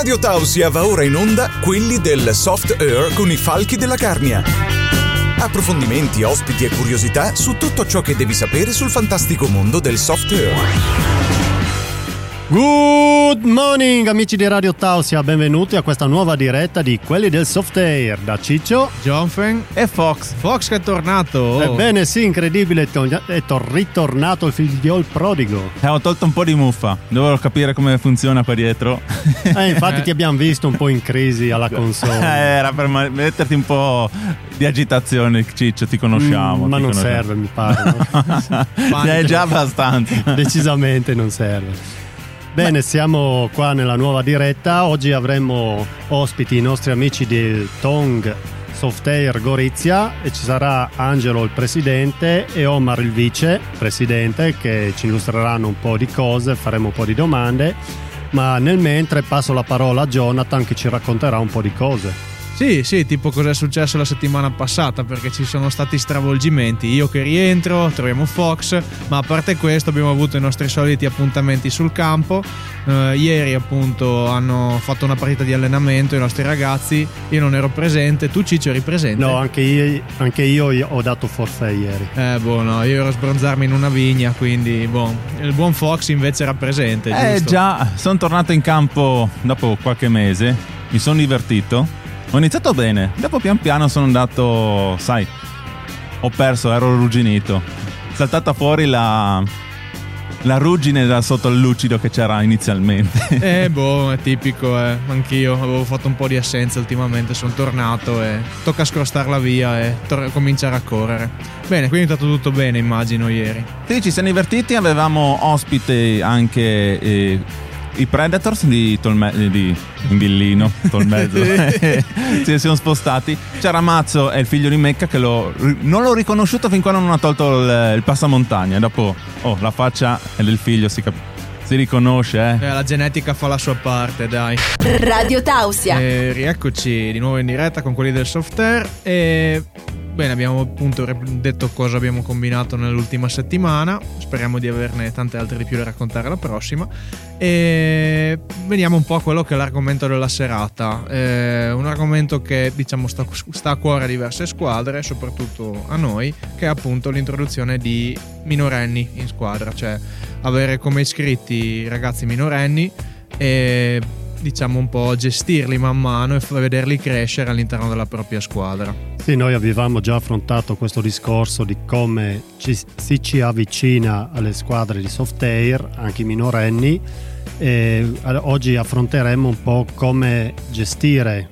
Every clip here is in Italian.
Radio Tausia va ora in onda quelli del Soft Air con i falchi della Carnia. Approfondimenti, ospiti e curiosità su tutto ciò che devi sapere sul fantastico mondo del soft air. Good morning amici di Radio Tausia, benvenuti a questa nuova diretta di Quelli del Soft Air da Ciccio, Jonfen e Fox. Fox che è tornato. Oh. Ebbene sì, incredibile, è to- ritornato il figliol prodigo. Eh, ho tolto un po' di muffa, dovevo capire come funziona qua dietro. Eh, infatti ti abbiamo visto un po' in crisi alla console. Eh, era per metterti un po' di agitazione, Ciccio, ti conosciamo. Mm, ma ti non conosciamo. serve, mi pare. Ne hai già abbastanza. Decisamente non serve. Bene, siamo qua nella nuova diretta. Oggi avremo ospiti i nostri amici del Tong Softair Gorizia e ci sarà Angelo il presidente e Omar il vice presidente che ci illustreranno un po' di cose, faremo un po' di domande. Ma nel mentre passo la parola a Jonathan che ci racconterà un po' di cose. Sì, sì, tipo cos'è successo la settimana passata, perché ci sono stati stravolgimenti. Io che rientro, troviamo Fox, ma a parte questo abbiamo avuto i nostri soliti appuntamenti sul campo. Uh, ieri appunto hanno fatto una partita di allenamento i nostri ragazzi, io non ero presente, tu Ciccio eri presente? No, anche io, anche io ho dato forfè ieri. Eh, boh, no, io ero a sbronzarmi in una vigna, quindi, boh, il buon Fox invece era presente. Eh giusto? già, sono tornato in campo dopo qualche mese, mi sono divertito ho iniziato bene, dopo pian piano sono andato, sai, ho perso, ero arrugginito. È saltata fuori la, la ruggine da sotto il lucido che c'era inizialmente. Eh, boh, è tipico, eh. Anch'io avevo fatto un po' di assenza ultimamente, sono tornato e tocca scrostarla via e tor- cominciare a correre. Bene, quindi è stato tutto bene, immagino, ieri. Sì, ci siamo divertiti, avevamo ospite anche... Eh, i Predators di, Tolme- di Villino, Tolmezzo, ci siamo spostati. C'era Mazzo e il figlio di Mecca che lo, non l'ho riconosciuto fin quando non ha tolto il, il passamontagna. Dopo, oh, la faccia è del figlio, si, cap- si riconosce, eh. eh. La genetica fa la sua parte, dai. Radio Tausia. E rieccoci di nuovo in diretta con quelli del software e Bene, abbiamo appunto detto cosa abbiamo combinato nell'ultima settimana, speriamo di averne tante altre di più da raccontare la prossima. E veniamo un po' a quello che è l'argomento della serata, eh, un argomento che diciamo sta, sta, a cuore a diverse squadre, soprattutto a noi, che è appunto l'introduzione di minorenni in squadra, cioè avere come iscritti ragazzi minorenni e diciamo un po' gestirli man mano e vederli crescere all'interno della propria squadra. Sì, noi avevamo già affrontato questo discorso di come ci, si ci avvicina alle squadre di soft air, anche i minorenni, e oggi affronteremo un po' come gestire,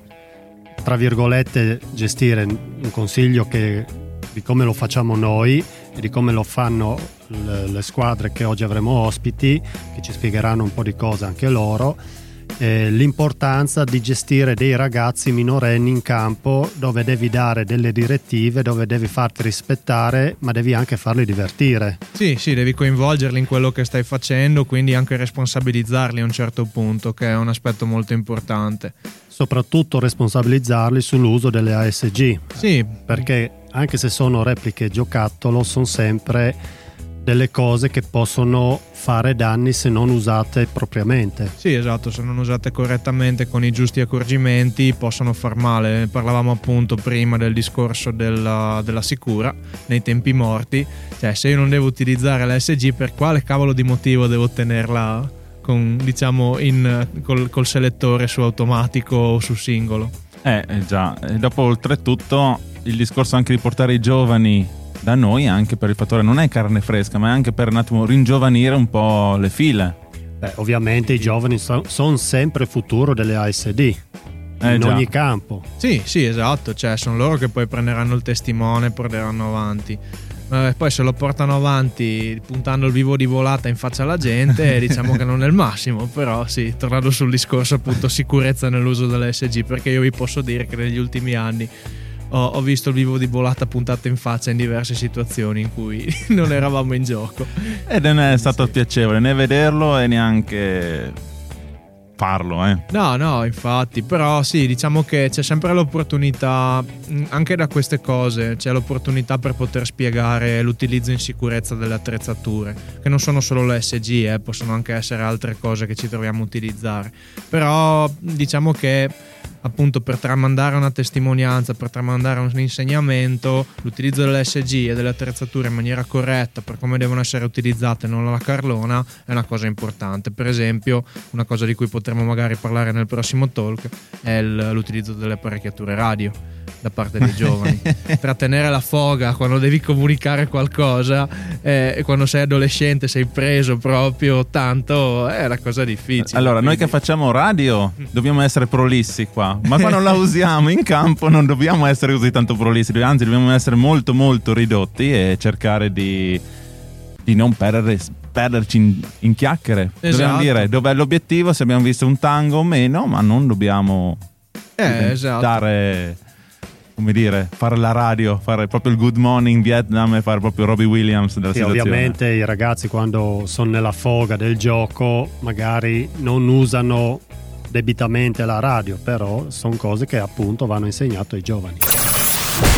tra virgolette, gestire un consiglio che, di come lo facciamo noi e di come lo fanno le, squadre che oggi avremo ospiti, che ci spiegheranno un po' di cose anche loro eh, l'importanza di gestire dei ragazzi minorenni in campo dove devi dare delle direttive, dove devi farti rispettare, ma devi anche farli divertire. Sì, sì, devi coinvolgerli in quello che stai facendo, quindi anche responsabilizzarli a un certo punto, che è un aspetto molto importante. Soprattutto responsabilizzarli sull'uso delle ASG. Sì. Perché anche se sono repliche giocattolo, sono sempre delle cose che possono fare danni se non usate propriamente. Sì, esatto, se non usate correttamente con i giusti accorgimenti possono far male. Parlavamo appunto prima del discorso della, della sicura nei tempi morti, cioè se io non devo utilizzare l'SG per quale cavolo di motivo devo tenerla con, diciamo in, col, col selettore su automatico o su singolo? Eh, eh già, e dopo oltretutto il discorso anche di portare i giovani da noi anche per il fattore non è carne fresca, ma è anche per un attimo ringiovanire un po' le file. Beh, ovviamente i giovani sono son sempre futuro delle ASD. Eh, in già. ogni campo. Sì, sì, esatto, cioè sono loro che poi prenderanno il testimone e porteranno avanti. Eh, poi se lo portano avanti puntando il vivo di volata in faccia alla gente, diciamo che non è il massimo, però sì, tornando sul discorso appunto sicurezza nell'uso dell'SG, perché io vi posso dire che negli ultimi anni ho, ho, visto il vivo di volata puntato in faccia in diverse situazioni in cui non eravamo in gioco. E non è stato sì. piacevole né vederlo e neanche farlo, eh. No, no, infatti, però sì, diciamo che c'è sempre l'opportunità, mh, anche da queste cose, c'è l'opportunità per poter spiegare l'utilizzo in sicurezza delle attrezzature, che non sono solo l'SG, eh, possono anche essere altre cose che ci troviamo a utilizzare. Però diciamo che appunto per tramandare una testimonianza, per tramandare un insegnamento, l'utilizzo dell'SG e delle attrezzature in maniera corretta per come devono essere utilizzate, non alla carlona, è una cosa importante. Per esempio, una cosa di cui potremo magari parlare nel prossimo talk è l'utilizzo delle apparecchiature radio da parte dei giovani. Trattenere la foga quando devi comunicare qualcosa eh, e quando sei adolescente sei preso proprio tanto è una cosa difficile. Allora, quindi... noi che facciamo radio dobbiamo essere prolissi qua, ma quando la usiamo in campo non dobbiamo essere così tanto prolissi, anzi dobbiamo essere molto molto ridotti e cercare di, di non perdere perderci in, in chiacchiere. Esatto. Dobbiamo dire dov'è l'obiettivo, se abbiamo visto un tango o meno, ma non dobbiamo eh, esatto. dare come dire, fare la radio, fare proprio il Good Morning Vietnam e fare proprio Robbie Williams della sì, situazione. Ovviamente i ragazzi quando sono nella foga del gioco magari non usano debitamente la radio, però sono cose che appunto vanno insegnate ai giovani.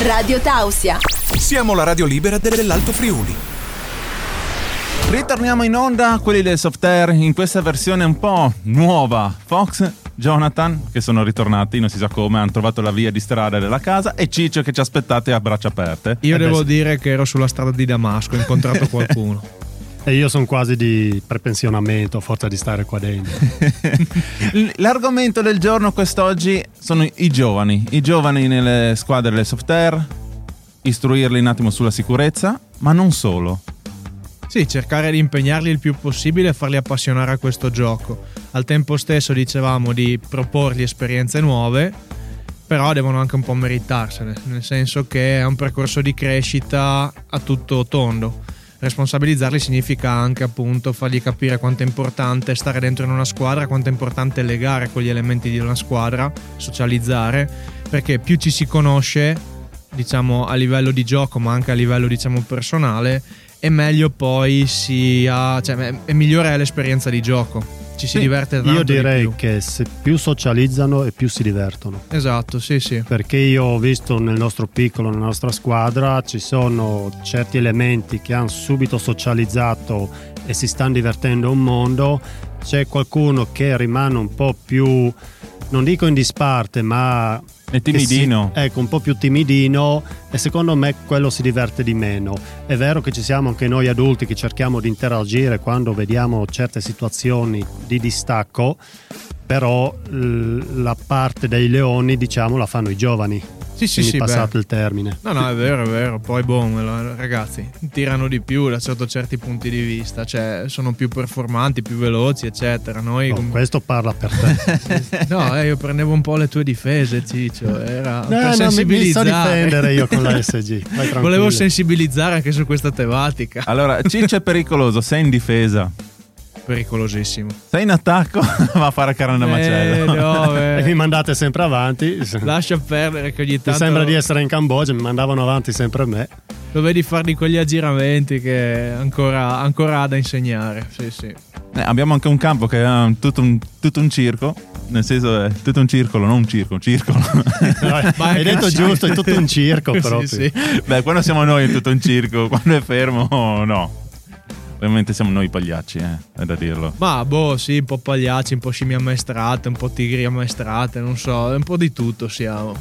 Radio Tausia. Siamo la radio libera dell'Alto Friuli. Ritorniamo in onda, quelli del soft air, in questa versione un po' nuova. Fox Jonathan, che sono ritornati, non si sa come, hanno trovato la via di strada della casa, e Ciccio che ci aspettate a braccia aperte. Io eh devo beh, dire che ero sulla strada di Damasco, ho incontrato qualcuno. E io sono quasi di prepensionamento a forza di stare qua dentro. L'argomento del giorno quest'oggi sono i giovani, i giovani nelle squadre del soft air, istruirli un attimo sulla sicurezza, ma non solo. Sì, cercare di impegnarli il più possibile e farli appassionare a questo gioco. Al tempo stesso dicevamo di proporgli esperienze nuove, però devono anche un po' meritarsene, nel senso che è un percorso di crescita a tutto tondo. Responsabilizzarli significa anche appunto fargli capire quanto è importante stare dentro in una squadra, quanto è importante legare con gli elementi di una squadra, socializzare, perché più ci si conosce, diciamo a livello di gioco, ma anche a livello diciamo personale, e meglio poi sia, cioè, è migliore è l'esperienza di gioco. Ci si sì, diverte tanto. Io direi che se più socializzano e più si divertono. Esatto, sì, sì. Perché io ho visto nel nostro piccolo, nella nostra squadra, ci sono certi elementi che hanno subito socializzato e si stanno divertendo un mondo. C'è qualcuno che rimane un po' più, non dico in disparte, ma è timidino. Si, ecco, un po' più timidino e secondo me quello si diverte di meno. È vero che ci siamo anche noi adulti che cerchiamo di interagire quando vediamo certe situazioni di distacco, però la parte dei leoni, diciamo, la fanno i giovani. Sì, sì, sì, passato beh. il termine. No, no, è vero, è vero. Poi, boh, ragazzi, tirano di più da sotto certi punti di vista. Cioè, sono più performanti, più veloci, eccetera. Noi no, com- questo parla per te. no, eh, io prendevo un po' le tue difese, Ciccio. Era no, per no, sensibilizzare. mi sto difendere io con la SG. Volevo sensibilizzare anche su questa tematica. Allora, Ciccio è pericoloso, sei in difesa pericolosissimo. Sei in attacco, va a fare carne da eh, macello. No, e mi mandate sempre avanti. Lascia perdere che ogni tanto... Mi sembra di essere in Cambogia, mi mandavano avanti sempre a me. Lo vedi farli quegli aggiramenti che ancora, ancora ha da insegnare. Sì, sì. Eh, abbiamo anche un campo che è tutto un, tutto un circo. Nel senso è tutto un circolo, non un circo, un circolo. No, hai detto giusto, è tutto un circo proprio. Sì, sì. Beh, quando siamo noi è tutto un circo, quando è fermo no. Ovviamente siamo noi pagliacci, eh, è da dirlo. Ma boh, sì, un po' pagliacci, un po' scimmie ammaestrate, un po' tigri ammaestrate, non so, un po' di tutto siamo.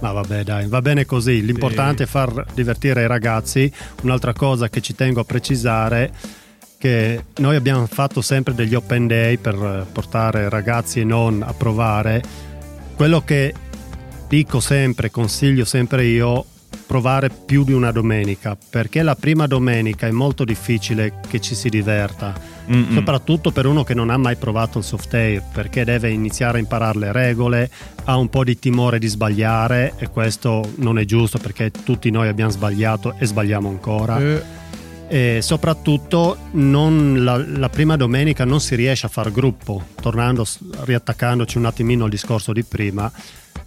Ma vabbè, dai, va bene così. L'importante sì. è far divertire i ragazzi. Un'altra cosa che ci tengo a precisare che noi abbiamo fatto sempre degli open day per portare ragazzi e non a provare. Quello che dico sempre, consiglio sempre io, provare più di una domenica perché la prima domenica è molto difficile che ci si diverta Mm-mm. soprattutto per uno che non ha mai provato il soft air perché deve iniziare a imparare le regole ha un po' di timore di sbagliare e questo non è giusto perché tutti noi abbiamo sbagliato e sbagliamo ancora eh. e soprattutto la, la, prima domenica non si riesce a far gruppo tornando riattaccandoci un attimino al discorso di prima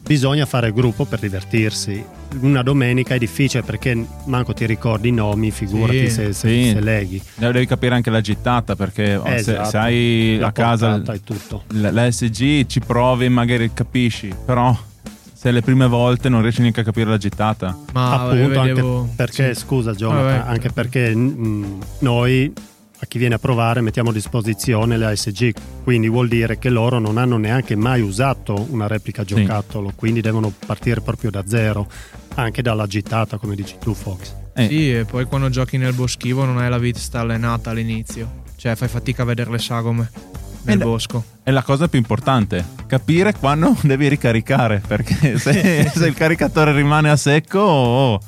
bisogna fare gruppo per divertirsi. Una domenica è difficile perché manco ti ricordi i nomi, figurati Sì, se, se, sì. se leghi. Devi capire anche la gittata perché oh, se- Esatto. se, hai La a casa l'SG ci provi magari capisci, però se le prime volte non riesci neanche a capire la gittata. Ma Appunto, vedevo- anche perché, sì. scusa Jonathan, Vabbè. anche perché mm, noi a chi viene a provare mettiamo a disposizione le ASG, quindi vuol dire che loro non hanno neanche mai usato una replica giocattolo, quindi devono partire proprio da zero, anche dalla gittata come dici tu Fox. Eh, Sì, e poi quando giochi nel boschivo non hai la vista allenata all'inizio. Cioè fai fatica a vedere le sagome nel Eh, bosco. È la cosa più importante, capire quando devi ricaricare, perché se, se il caricatore rimane a secco oh,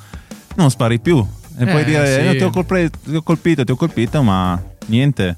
non spari più. E puoi Eh, dire, sì. "Io ti ho, colpe- ti ho colpito, ti ho colpito, ma niente.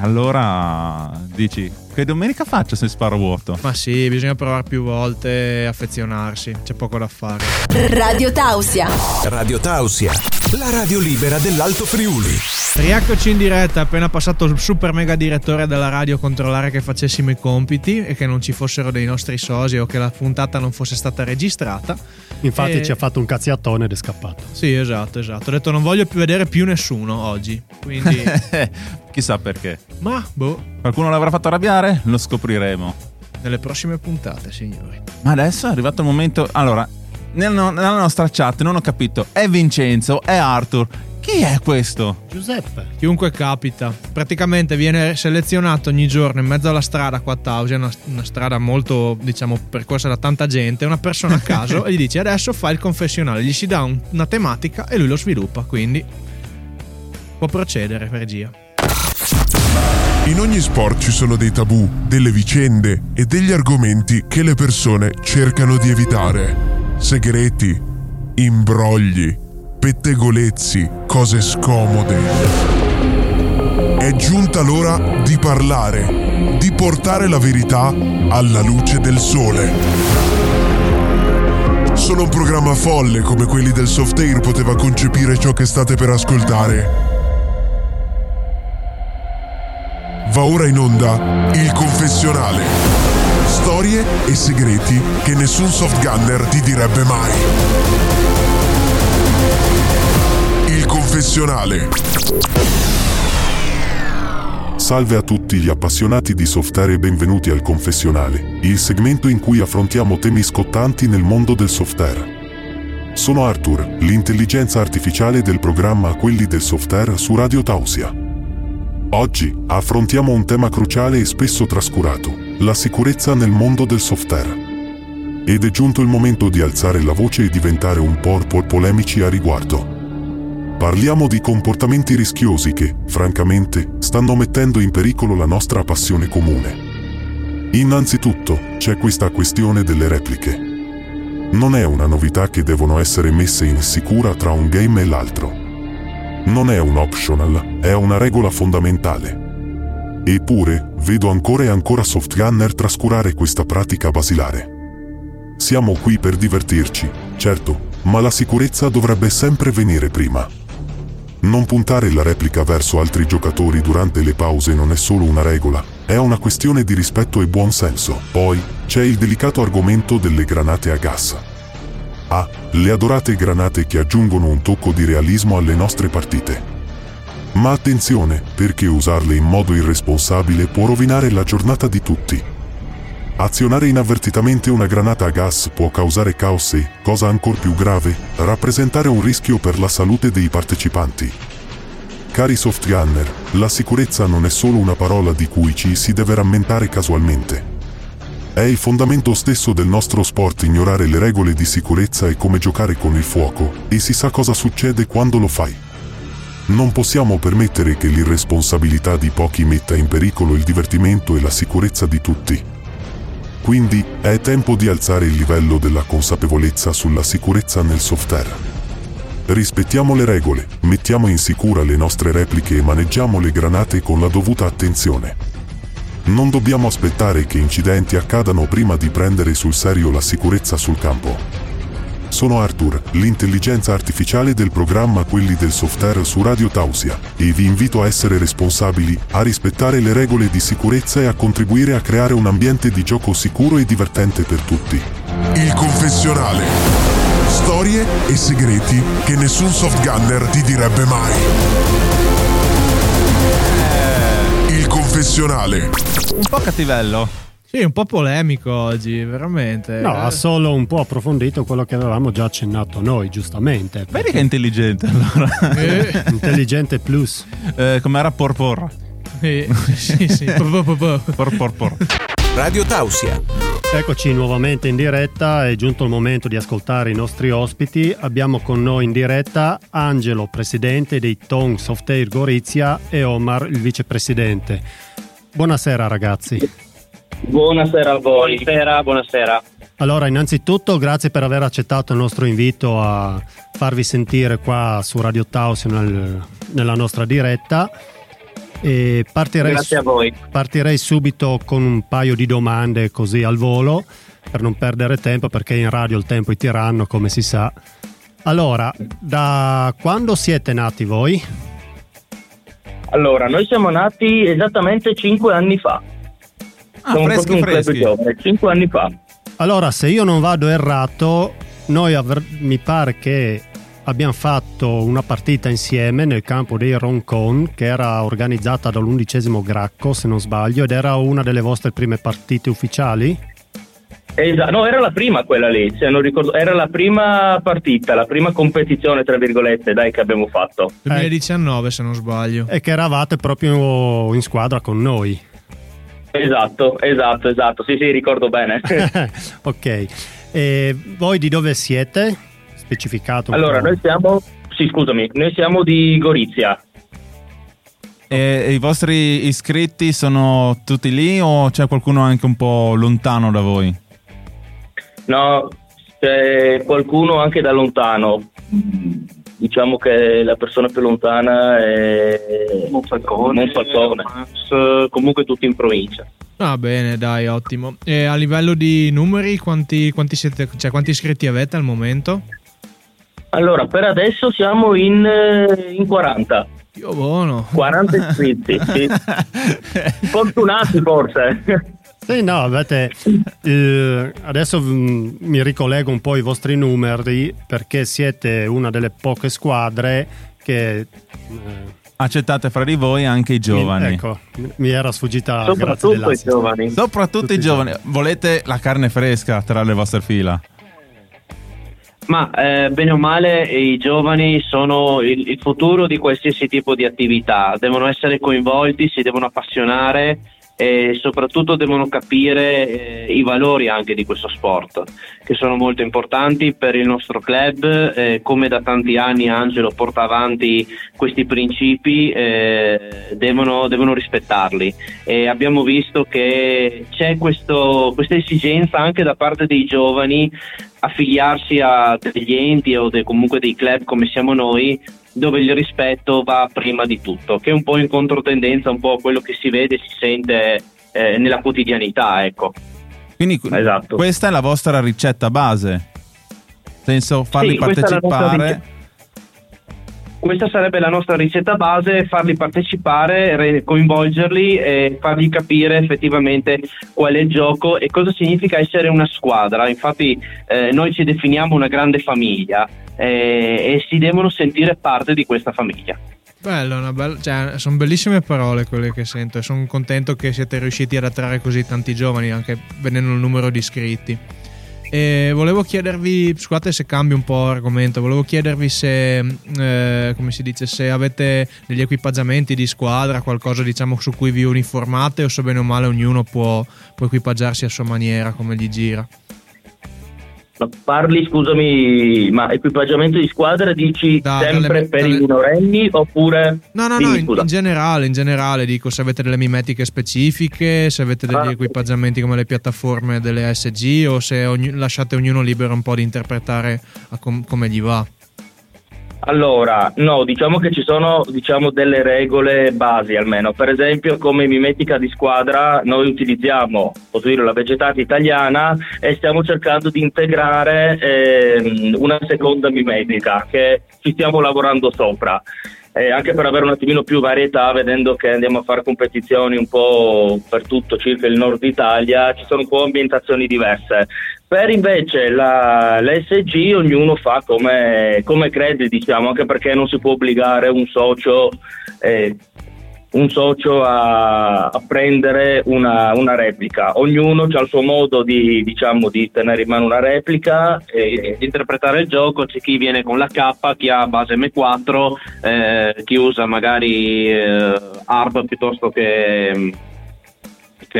Allora dici, che domenica faccio se sparo vuoto? Ma sì, bisogna provare più volte e affezionarsi. C'è poco da fare. Radio Tausia. Radio Tausia, la radio libera dell'Alto Friuli. Rieccoci in diretta, appena passato il super mega direttore della radio a controllare che facessimo i compiti e che non ci fossero dei nostri sosi o che la puntata non fosse stata registrata. Infatti E- ci ha fatto un cazziatone ed è scappato. Sì, esatto, esatto. Ho detto non voglio più vedere più nessuno oggi. Quindi, Chissà perché. ma boh, Qualcuno l'avrà fatto arrabbiare? Lo scopriremo. nelle prossime puntate, signori. Ma adesso è arrivato il momento. Allora, nel- nella nostra chat non ho capito. È Vincenzo? È Arthur? Chi è questo? Giuseppe, Chiunque capita, praticamente viene selezionato ogni giorno in mezzo alla strada qua a Tausia, una, una strada molto, diciamo, percorsa da tanta gente, una persona a caso e gli dice adesso fai il confessionale, gli si dà un- una tematica e lui lo sviluppa, quindi può procedere, regia. In ogni sport ci sono dei tabù, delle vicende e degli argomenti che le persone cercano di evitare. Segreti, imbrogli, pettegolezzi, cose scomode. È giunta l'ora di parlare, di portare la verità alla luce del sole. Solo un programma folle come quelli del Softair poteva concepire ciò che state per ascoltare. Va ora in onda il confessionale. Storie e segreti che nessun soft gunner ti direbbe mai. Il confessionale. Salve a tutti gli appassionati di software e benvenuti al confessionale, il segmento in cui affrontiamo temi scottanti nel mondo del software. Sono Arthur, l'intelligenza artificiale del programma Quelli del Software su Radio Tausia. Oggi affrontiamo un tema cruciale e spesso trascurato, la sicurezza nel mondo del software. Ed è giunto il momento di alzare la voce e diventare un po' po- polemici a riguardo. Parliamo di comportamenti rischiosi che, francamente, stanno mettendo in pericolo la nostra passione comune. Innanzitutto, c'è questa questione delle repliche. Non è una novità che devono essere messe in sicura tra un game e l'altro. Non è un optional, è una regola fondamentale. Eppure, vedo ancora e ancora softgunner trascurare questa pratica basilare. Siamo qui per divertirci, certo, ma la sicurezza dovrebbe sempre venire prima. Non puntare la replica verso altri giocatori durante le pause non è solo una regola, è una questione di rispetto e buon senso. Poi, c'è il delicato argomento delle granate a gas. Ah, le adorate granate che aggiungono un tocco di realismo alle nostre partite. Ma attenzione, perché usarle in modo irresponsabile può rovinare la giornata di tutti. Azionare inavvertitamente una granata a gas può causare caos e, cosa ancora più grave, rappresentare un rischio per la salute dei partecipanti. Cari softgunner, la sicurezza non è solo una parola di cui ci si deve rammentare casualmente. È il fondamento stesso del nostro sport ignorare le regole di sicurezza e come giocare con il fuoco, e si sa cosa succede quando lo fai. Non possiamo permettere che l'irresponsabilità di pochi metta in pericolo il divertimento e la sicurezza di tutti. Quindi è tempo di alzare il livello della consapevolezza sulla sicurezza nel software. Rispettiamo le regole, mettiamo in sicura le nostre repliche e maneggiamo le granate con la dovuta attenzione. Non dobbiamo aspettare che incidenti accadano prima di prendere sul serio la sicurezza sul campo. Sono Arthur, l'intelligenza artificiale del programma Quelli del Software su Radio Tausia, e vi invito a essere responsabili, a rispettare le regole di sicurezza e a contribuire a creare un ambiente di gioco sicuro e divertente per tutti. Il confessionale. Storie e segreti che nessun soft gunner ti direbbe mai. Il confessionale. Un po' cattivello. Sì, un po' polemico oggi, veramente. No, Eh, ha solo un po' approfondito quello che avevamo già accennato noi, giustamente. Vedi che è intelligente allora. eh, Intelligente plus. Eh, com'era porpor? eh, sì, sì. Po, po, po, po. Por, por, por. Radio Tausia. Eccoci nuovamente in diretta, è giunto il momento di ascoltare i nostri ospiti. Abbiamo con noi in diretta Angelo, presidente dei Tong Softair Gorizia e Omar, il vicepresidente. Buonasera ragazzi. Buonasera a voi. Buonasera, buonasera. Allora, innanzitutto grazie per aver accettato il nostro invito a farvi sentire qua su Radio Taos nel- nella nostra diretta. E partirei, Grazie a voi. partirei subito con un paio di domande così al volo per non perdere tempo perché in radio il tempo è tiranno come si sa. Allora, da quando siete nati voi? Allora, noi siamo nati esattamente cinque anni fa. Ah, Siamo freschi proprio un club freschi. giovane, cinque anni fa. Allora, se io non vado errato, noi avr- mi pare che abbiamo fatto una partita insieme nel campo dei Roncon che era organizzata dall'undicesimo Gracco, se non sbaglio, ed era una delle vostre prime partite ufficiali. Esatto, no, era la prima quella lì, se non ricordo, era la prima partita, la prima competizione, tra virgolette, dai, che abbiamo fatto. 2019 se non sbaglio. E che eravate proprio in squadra con noi. Esatto, esatto, esatto, sì, sì, ricordo bene. ok. E voi di dove siete? Specificato allora, noi siamo, sì, scusami, noi siamo di Gorizia. E i vostri iscritti sono tutti lì o c'è qualcuno anche un po' lontano da voi? No, c'è qualcuno anche da lontano. Diciamo che la persona più lontana è Monfalcone, Monfalcone. Mans, comunque tutti in provincia. Ah, bene, dai, ottimo. E a livello di numeri, quanti, quanti siete, cioè, quanti iscritti avete al momento? Allora, per adesso siamo in, eh, in 40. Io buono. 40 iscritti, sì. Fortunati forse. Sì, no, avete, eh, adesso mm, mi ricollego un po' ai vostri numeri perché siete una delle poche squadre che... eh, Accettate fra di voi anche i giovani. Mi, ecco, mi era sfuggita grazie Soprattutto i giovani. Soprattutto Tutti i i giovani. Volete la carne fresca tra le vostre fila? Ma eh, bene o male i giovani sono il, il futuro di qualsiasi tipo di attività, devono essere coinvolti, si devono appassionare e soprattutto devono capire eh, i valori anche di questo sport, che sono molto importanti per il nostro club, eh, come da tanti anni Angelo porta avanti questi principi, eh, devono, devono rispettarli. E abbiamo visto che c'è questo- questa esigenza anche da parte dei giovani affiliarsi a degli enti o de- comunque dei club come siamo noi dove il rispetto va prima di tutto, che è un po' in controtendenza un po' a quello che si vede e si sente eh, nella quotidianità, ecco. Quindi Esatto. questa è la vostra ricetta base. Nel senso, farli Sì, partecipare. Questa sarebbe la nostra ricetta base, farli partecipare, re- coinvolgerli e fargli capire effettivamente qual è il gioco e cosa significa essere una squadra. Infatti eh, noi ci definiamo una grande famiglia eh, e si devono sentire parte di questa famiglia. Bello, bella- cioè, sono bellissime parole quelle che sento e sono contento che siete riusciti ad attrarre così tanti giovani, anche vedendo il numero di iscritti. E volevo chiedervi, scusate se cambio un po' argomento, volevo chiedervi se, eh, come si dice, se avete degli equipaggiamenti di squadra, qualcosa diciamo su cui vi uniformate o se bene o male ognuno può, può equipaggiarsi a sua maniera, come gli gira. Ma parli, scusami, ma equipaggiamento di squadra dici Da- sempre dalle- per dalle- i minorenni oppure... No, no, no, in, in generale, in generale, dico se avete delle mimetiche specifiche, se avete degli Ah. equipaggiamenti come le piattaforme delle ASG o se ogni- lasciate ognuno libero un po' di interpretare a com- come gli va. Allora, no, diciamo che ci sono diciamo, delle regole basi almeno. Per esempio, come mimetica di squadra, noi utilizziamo, posso dire, la vegetata italiana e stiamo cercando di integrare ehm, una seconda mimetica che ci stiamo lavorando sopra. Eh, anche per avere un attimino più varietà, vedendo che andiamo a fare competizioni un po' per tutto circa il nord Italia, ci sono un po' ambientazioni diverse. Per invece la, l'SG ognuno fa come, come crede, diciamo, anche perché non si può obbligare un socio eh, un socio a, a prendere una, una, replica. Ognuno ha il suo modo di, diciamo, di tenere in mano una replica e di interpretare il gioco. C'è chi viene con la K, chi ha base M4, eh, chi usa magari eh, ARP piuttosto che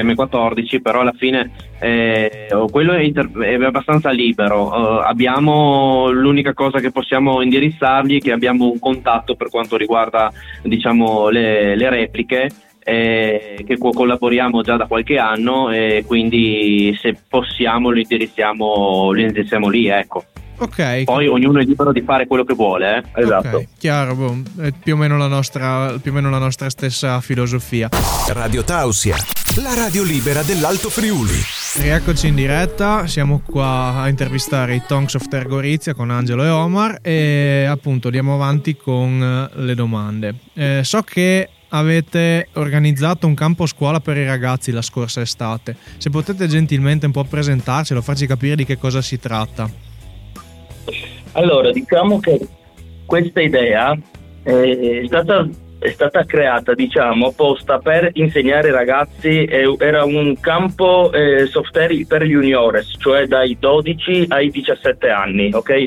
M14, però alla fine eh, quello è, inter- è, abbastanza libero. Uh, abbiamo l'unica cosa che possiamo indirizzargli è che abbiamo un contatto per quanto riguarda diciamo, le, le repliche eh, che collaboriamo già da qualche anno e quindi se possiamo lo indirizziamo, lo indirizziamo lì ecco. Ok. Poi ognuno è libero di fare quello che vuole, eh? esatto. Okay, chiaro, boh, è più o, meno la nostra, più o meno la nostra stessa filosofia. Radio Tausia, la radio libera dell'Alto Friuli. Rieccoci in diretta, siamo qua a intervistare i Tonks of Tergorizia con Angelo e Omar e appunto andiamo avanti con le domande. Eh, so che avete organizzato un campo scuola per i ragazzi la scorsa estate. Se potete gentilmente un po' presentarcelo, farci capire di che cosa si tratta. Allora, diciamo che questa idea è stata, è stata creata, diciamo, apposta per insegnare ai ragazzi, era un campo eh, software per juniores, cioè dai 12 ai 17 anni, ok?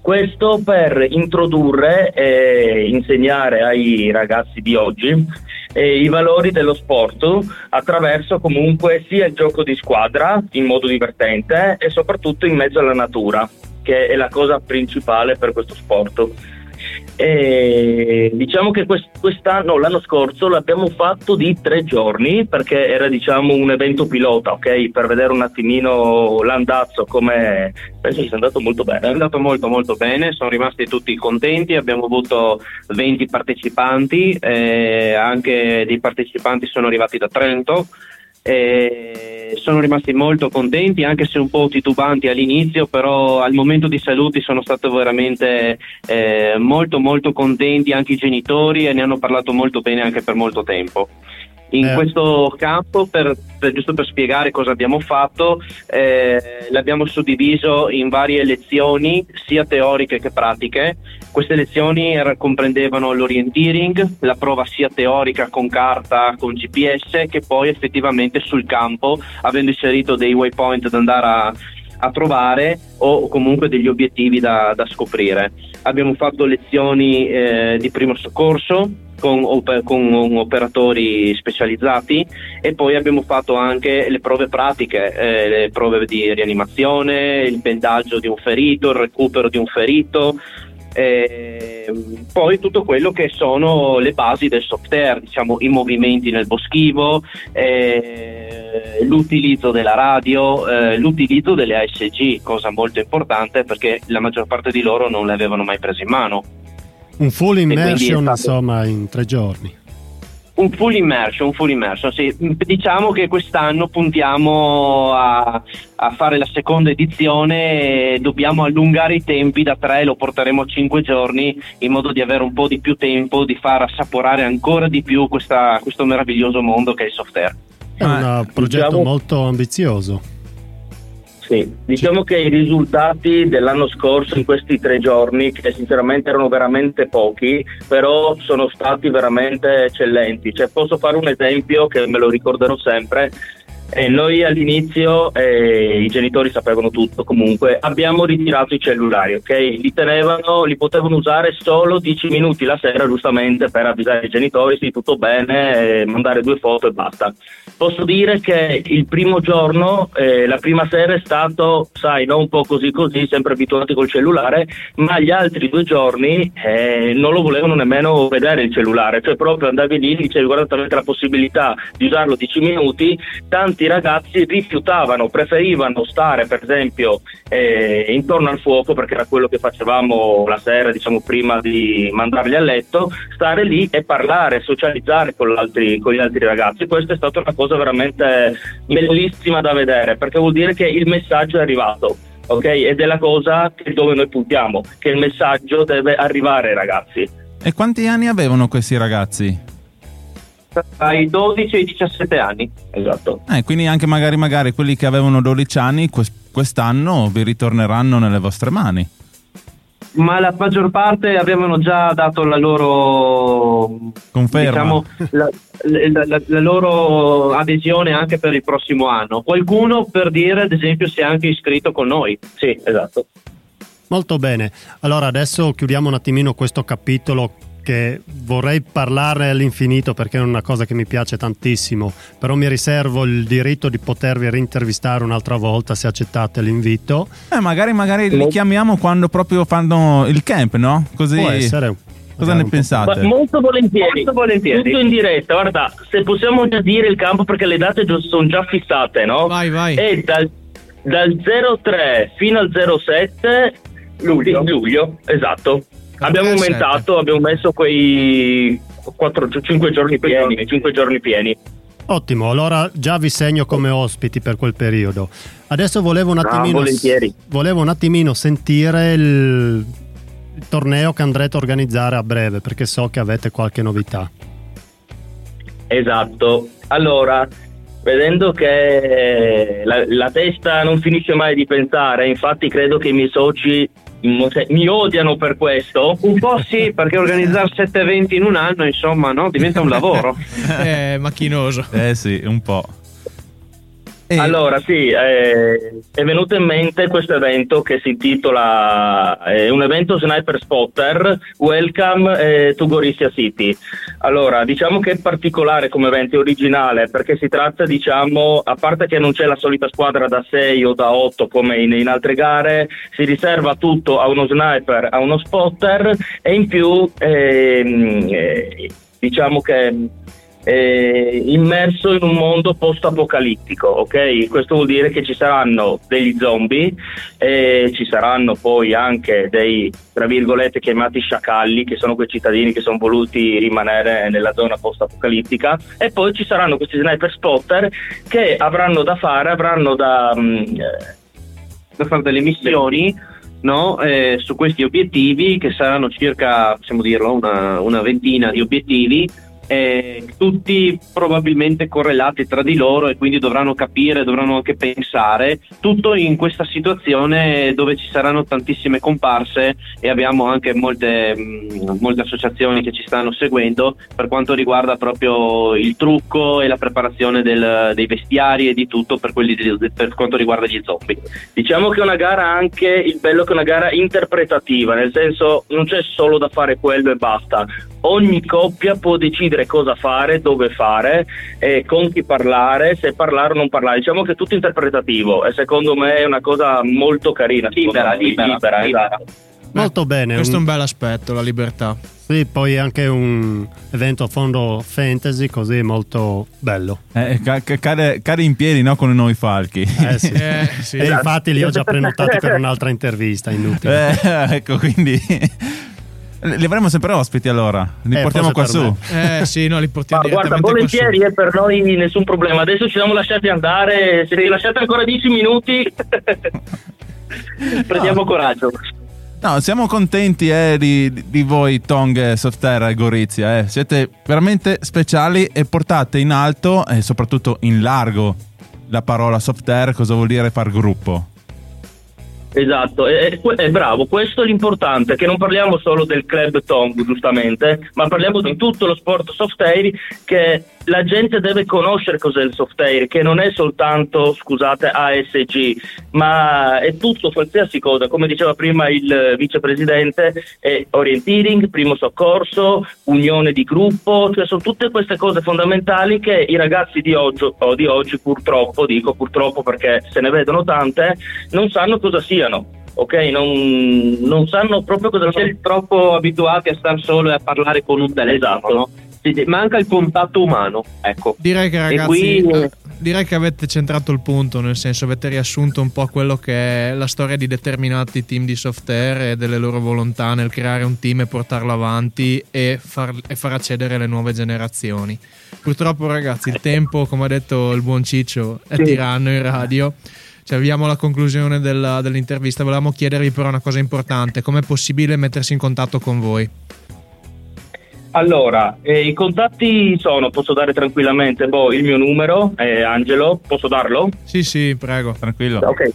Questo per introdurre e insegnare ai ragazzi di oggi eh, i valori dello sport attraverso comunque sia il gioco di squadra in modo divertente e soprattutto in mezzo alla natura che è la cosa principale per questo sport. E diciamo che quest'anno, l'anno scorso, l'abbiamo fatto di tre giorni perché era diciamo un evento pilota, ok? Per vedere un attimino l'andazzo come penso sia andato molto bene. È andato molto molto bene, sono rimasti tutti contenti, abbiamo avuto 20 partecipanti, eh, anche dei partecipanti sono arrivati da Trento e sono rimasti molto contenti, anche se un po' titubanti all'inizio, però al momento di saluti sono stati veramente eh, molto molto contenti anche i genitori e ne hanno parlato molto bene anche per molto tempo. In eh. questo campo, per, per, giusto per spiegare cosa abbiamo fatto, eh, l'abbiamo suddiviso in varie lezioni, sia teoriche che pratiche. Queste lezioni era, comprendevano l'orienteering, la prova sia teorica con carta, con GPS, che poi effettivamente sul campo, avendo inserito dei waypoint da andare a, a trovare o comunque degli obiettivi da, da scoprire. Abbiamo fatto lezioni eh, di primo soccorso, con, con, operatori specializzati e poi abbiamo fatto anche le prove pratiche, eh, le prove di rianimazione, il bendaggio di un ferito, il recupero di un ferito, eh, poi tutto quello che sono le basi del software, diciamo i movimenti nel boschivo, eh, l'utilizzo della radio, eh, l'utilizzo delle ASG, cosa molto importante perché la maggior parte di loro non le avevano mai prese in mano. Un full immersion, stato... insomma, in tre giorni. Un full immersion, un full immersion, sì. Diciamo che quest'anno puntiamo a, a, fare la seconda edizione e dobbiamo allungare i tempi da tre, lo porteremo a cinque giorni in modo di avere un po' di più tempo, di far assaporare ancora di più questa, questo meraviglioso mondo che è il software. È un progetto diciamo... molto ambizioso. Sì, diciamo che i risultati dell'anno scorso in questi tre giorni, che sinceramente erano veramente pochi, però sono stati veramente eccellenti. Cioè, posso fare un esempio che me lo ricorderò sempre. E noi all'inizio, eh, i genitori sapevano tutto comunque, abbiamo ritirato i cellulari, ok? Li tenevano, li potevano usare solo 10 minuti la sera giustamente per avvisare i genitori, sì tutto bene, eh, mandare due foto e basta. Posso dire che il primo giorno, eh, la prima sera è stato, sai, non un po' così così, sempre abituati col cellulare, ma gli altri due giorni eh, non lo volevano nemmeno vedere il cellulare, cioè proprio andavi lì, dicevi guarda avete la possibilità di usarlo 10 minuti, tanti ragazzi rifiutavano, preferivano stare per esempio eh, intorno al fuoco perché era quello che facevamo la sera, diciamo prima di mandarli a letto, stare lì e parlare, socializzare con, con gli altri ragazzi. Questa è stata una cosa veramente bellissima da vedere perché vuol dire che il messaggio è arrivato. Ok, ed è la cosa dove noi puntiamo, che il messaggio deve arrivare ai ragazzi. E quanti anni avevano questi ragazzi? Tra i 12 e i 17 anni, esatto. Eh, quindi anche magari, magari quelli che avevano 12 anni quest'anno vi ritorneranno nelle vostre mani. Ma la maggior parte avevano già dato la loro conferma, diciamo, la, la, la, la, loro adesione anche per il prossimo anno. Qualcuno, per dire, ad esempio, si è anche iscritto con noi. Sì, esatto. Molto bene. Allora adesso chiudiamo un attimino questo capitolo che vorrei parlare all'infinito perché è una cosa che mi piace tantissimo, però mi riservo il diritto di potervi rintervistare un'altra volta se accettate l'invito. Eh, magari, magari li chiamiamo quando proprio fanno il camp, no? Così... Può essere. Cosa ne pensate? Molto volentieri, molto volentieri, tutto in diretta. Guarda, se possiamo già dire il campo perché le date sono già fissate, no? Vai, vai. E dal, dal 03 fino al 07 luglio, luglio esatto. Abbiamo aumentato, abbiamo messo quei 4, 5 giorni pieni, 5 giorni pieni. Ottimo, allora già vi segno come ospiti per quel periodo. Adesso volevo un attimino, ah, volevo un attimino sentire il, il torneo che andrete a organizzare a breve, perché so che avete qualche novità. Esatto. Allora, vedendo che la, la, testa non finisce mai di pensare, infatti credo che i miei soci mi odiano per questo? Un po' sì, perché organizzare sette eventi in un anno, insomma, no? diventa un lavoro. è macchinoso. Eh sì, un po'. E... Allora sì, eh, è venuto in mente questo evento che si intitola è un evento Sniper Spotter Welcome eh, to Gorissia City. Allora, diciamo che è particolare come evento, è originale perché si tratta, diciamo, a parte che non c'è la solita squadra da 6 o da 8 come in, in altre gare, si riserva tutto a uno sniper, a uno spotter e in più ehm, eh, diciamo che eh, immerso in un mondo post-apocalittico, ok? Questo vuol dire che ci saranno degli zombie, eh, ci saranno poi anche dei, tra virgolette, chiamati sciacalli, che sono quei cittadini che sono voluti rimanere nella zona post-apocalittica, e poi ci saranno questi sniper spotter che avranno da fare, avranno da, mh, mm, da fare delle missioni. No, eh, su questi obiettivi che saranno circa, possiamo dirlo, una, una ventina di obiettivi eh, tutti probabilmente correlati tra di loro e quindi dovranno capire, dovranno anche pensare, tutto in questa situazione dove ci saranno tantissime comparse e abbiamo anche molte, mh, mm, molte associazioni che ci stanno seguendo per quanto riguarda proprio il trucco e la preparazione del, dei vestiari e di tutto per, quelli, per quanto riguarda gli zombie. Diciamo che è una gara anche, il bello che è una gara interpretativa, nel senso non c'è solo da fare quello e basta, ogni coppia può decidere cosa fare, dove fare, eh, con chi parlare, se parlare o non parlare. Diciamo che è tutto interpretativo e secondo me è una cosa molto carina. Libera, libera, libera, libera. Esatto. Molto bene. Questo è un bel aspetto, la libertà. Sì, poi anche un evento a fondo fantasy, così molto bello. Eh, cade, cade, in piedi no, con noi falchi. Eh sì. Eh, sì. E infatti li ho già prenotati per un'altra intervista, inutile. Eh, ecco, quindi li avremo sempre ospiti allora, li eh, portiamo qua su. Eh sì, no, li portiamo Ma guarda, volentieri è per noi nessun problema. Adesso ci siamo lasciati andare, se vi lasciate ancora 10 minuti prendiamo no. coraggio. No, siamo contenti eh, di, di, voi Tong, Softerra e Gorizia. Eh. Siete veramente speciali e portate in alto e soprattutto in largo la parola Softerra, cosa vuol dire far gruppo. Esatto, è, è, bravo, questo è l'importante, che non parliamo solo del club Tong giustamente, ma parliamo di tutto lo sport soft air che la gente deve conoscere cos'è il soft air, che non è soltanto, scusate, ASG, ma è tutto, qualsiasi cosa. Come diceva prima il vicepresidente, è orienteering, primo soccorso, unione di gruppo, cioè sono tutte queste cose fondamentali che i ragazzi di oggi, o di oggi purtroppo, dico purtroppo perché se ne vedono tante, non sanno cosa siano ok? Non, non, sanno proprio cosa sono troppo abituati a stare solo e a parlare con un telefono. Esatto. No? Manca il contatto umano. Ecco. Direi che ragazzi. Qui... Eh, direi che avete centrato il punto, nel senso avete riassunto un po' quello che è la storia di determinati team di software e delle loro volontà nel creare un team e portarlo avanti e far, e far accedere le nuove generazioni. Purtroppo ragazzi il tempo, come ha detto il buon Ciccio, è tiranno in radio. Cioè, arriviamo alla conclusione della, dell'intervista. Volevamo chiedervi però una cosa importante: com'è possibile mettersi in contatto con voi? Allora, eh, i contatti sono, posso dare tranquillamente, boh, il mio numero è Angelo, posso darlo? Sì, sì, prego. Tranquillo. Ok.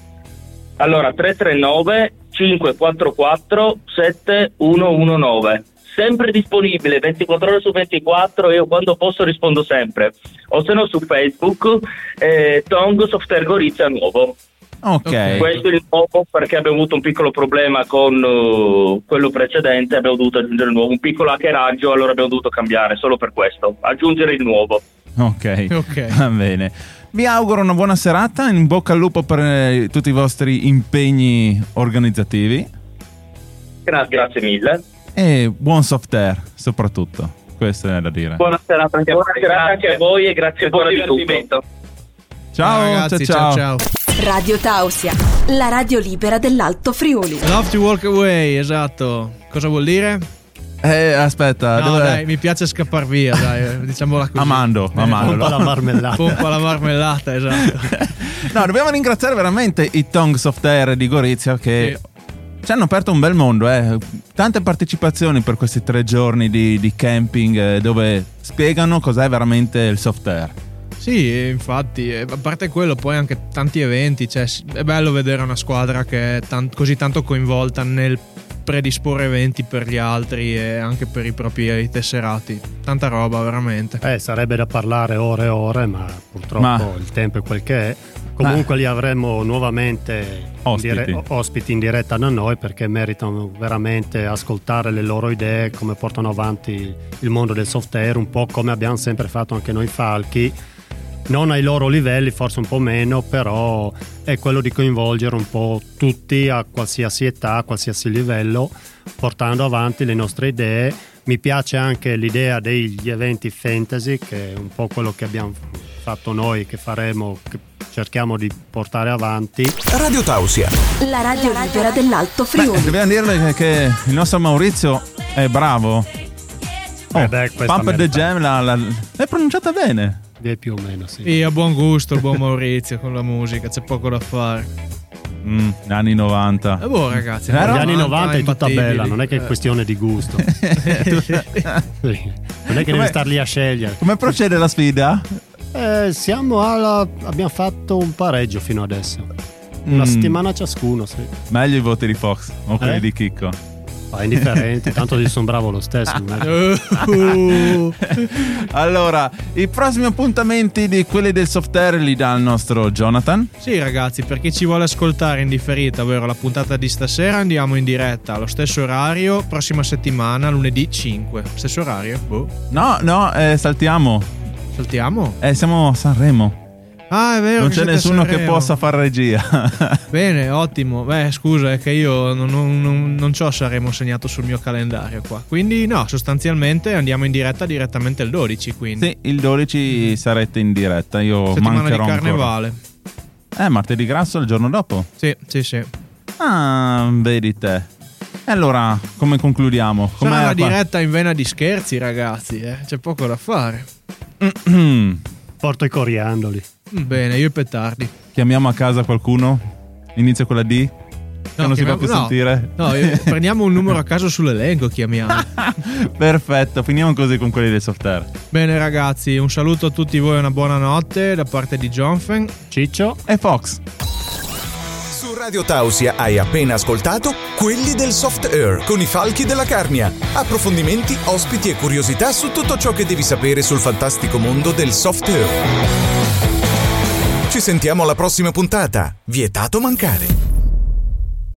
Allora, 339 544 7119. Sempre disponibile 24 ore su 24, io quando posso rispondo sempre. O se no su Facebook, eh, Tong Software Gorizia Nuovo. Ok. Questo è il nuovo perché abbiamo avuto un piccolo problema con uh, quello precedente, abbiamo dovuto aggiungere il nuovo, un piccolo hackeraggio, allora abbiamo dovuto cambiare solo per questo, aggiungere il nuovo. Ok. Ok. Va bene. Vi auguro una buona serata, in bocca al lupo per eh, tutti i vostri impegni organizzativi Grazie, grazie mille. e buon software soprattutto. Questo è da dire. Buona serata anche, Buona serata anche a voi e grazie buon divertimento. Ciao, ragazzi, ciao, ciao. ciao. Radio Tausia, la radio libera dell'Alto Friuli. Love to walk away, esatto. Cosa vuol dire? Eh, aspetta, No, dove... dai, mi piace scappar via, dai, diciamola così. Amando, amando. Pompa la marmellata. Pompa la marmellata, esatto. No, dobbiamo ringraziare veramente i Tong Software di Gorizia che Sì. ci hanno aperto un bel mondo. Eh. Tante partecipazioni per questi tre giorni di, di camping eh, dove spiegano cos'è veramente il software. Sì, infatti, e a parte quello, poi anche tanti eventi, cioè, è bello vedere una squadra che è tan- così tanto coinvolta nel predisporre eventi per gli altri e anche per i propri tesserati. Tanta roba, veramente. Eh, sarebbe da parlare ore e ore, ma purtroppo Ma- il tempo è quel che è. Comunque li avremo nuovamente in Ospiti. dire- ospiti in diretta da noi perché meritano veramente ascoltare le loro idee, come portano avanti il mondo del software, un po' come abbiamo sempre fatto anche noi falchi. Non ai loro livelli, forse un po' meno, però è quello di coinvolgere un po' tutti a qualsiasi età, a qualsiasi livello, portando avanti le nostre idee. Mi piace anche l'idea degli eventi fantasy, che è un po' quello che abbiamo fatto noi, che faremo, che cerchiamo di portare avanti. Radio Tausia, La radio libera dell'Alto Beh, Friuli. dobbiamo dirle che, il nostro Maurizio è bravo. Eh beh, Pump the Jam l'hai pronunciata bene. Eh, più o meno, sì. E a buon gusto il buon Maurizio con la musica, c'è poco da fare. Mm, anni 90. E boh, ragazzi, Negli Però- anni 90 è tutta bella, non è che è Eh. questione di gusto. Sì. Non è che devi star lì a scegliere. Come procede la sfida? Eh, siamo alla. abbiamo fatto un pareggio fino adesso. Una Mm, settimana ciascuno, sì. Meglio i voti di Fox o quelli Eh? di Chicco. Ma indifferente, tanto io sono bravo lo stesso. è Allora, i prossimi appuntamenti di quelli del software li dà il nostro Jonathan. sì, ragazzi, per chi ci vuole ascoltare in differita, ovvero la puntata di stasera, andiamo in diretta allo stesso orario, prossima settimana, lunedì 5. Stesso orario? Boh. No, no, eh, saltiamo. Saltiamo? Eh, siamo a Sanremo. Ah, è vero. non c'è nessuno che possa fare regia. Bene, ottimo. Beh, scusa, è che io non, non, non, non ci ho Saremo segnato sul mio calendario qua. Quindi, no, sostanzialmente andiamo in diretta direttamente il 12. Quindi, sì, il 12 sarete in diretta. Io settimana di mancherò carnevale. ancora. Eh, martedì grasso il giorno dopo. Sì, sì, sì. Ah, vedi te. E allora, come concludiamo? Sarà Com'è una qua? diretta in vena di scherzi, ragazzi. Eh? C'è poco da fare. Porto i coriandoli. Bene, io e petardi. Chiamiamo a casa qualcuno? Inizia con la D? Che non si può chiamiamo- più no. sentire? No, io- prendiamo un numero a caso sull'elenco, chiamiamo. Perfetto, finiamo così con quelli del software. Bene, ragazzi, un saluto a tutti voi e una buona notte da parte di Jonfen. Ciccio? E Fox. Su Radio Tausia hai appena ascoltato Quelli del Soft Air con i falchi della Carnia. Approfondimenti, ospiti e curiosità su tutto ciò che devi sapere sul fantastico mondo del soft air. Ci sentiamo alla prossima puntata. Vietato mancare.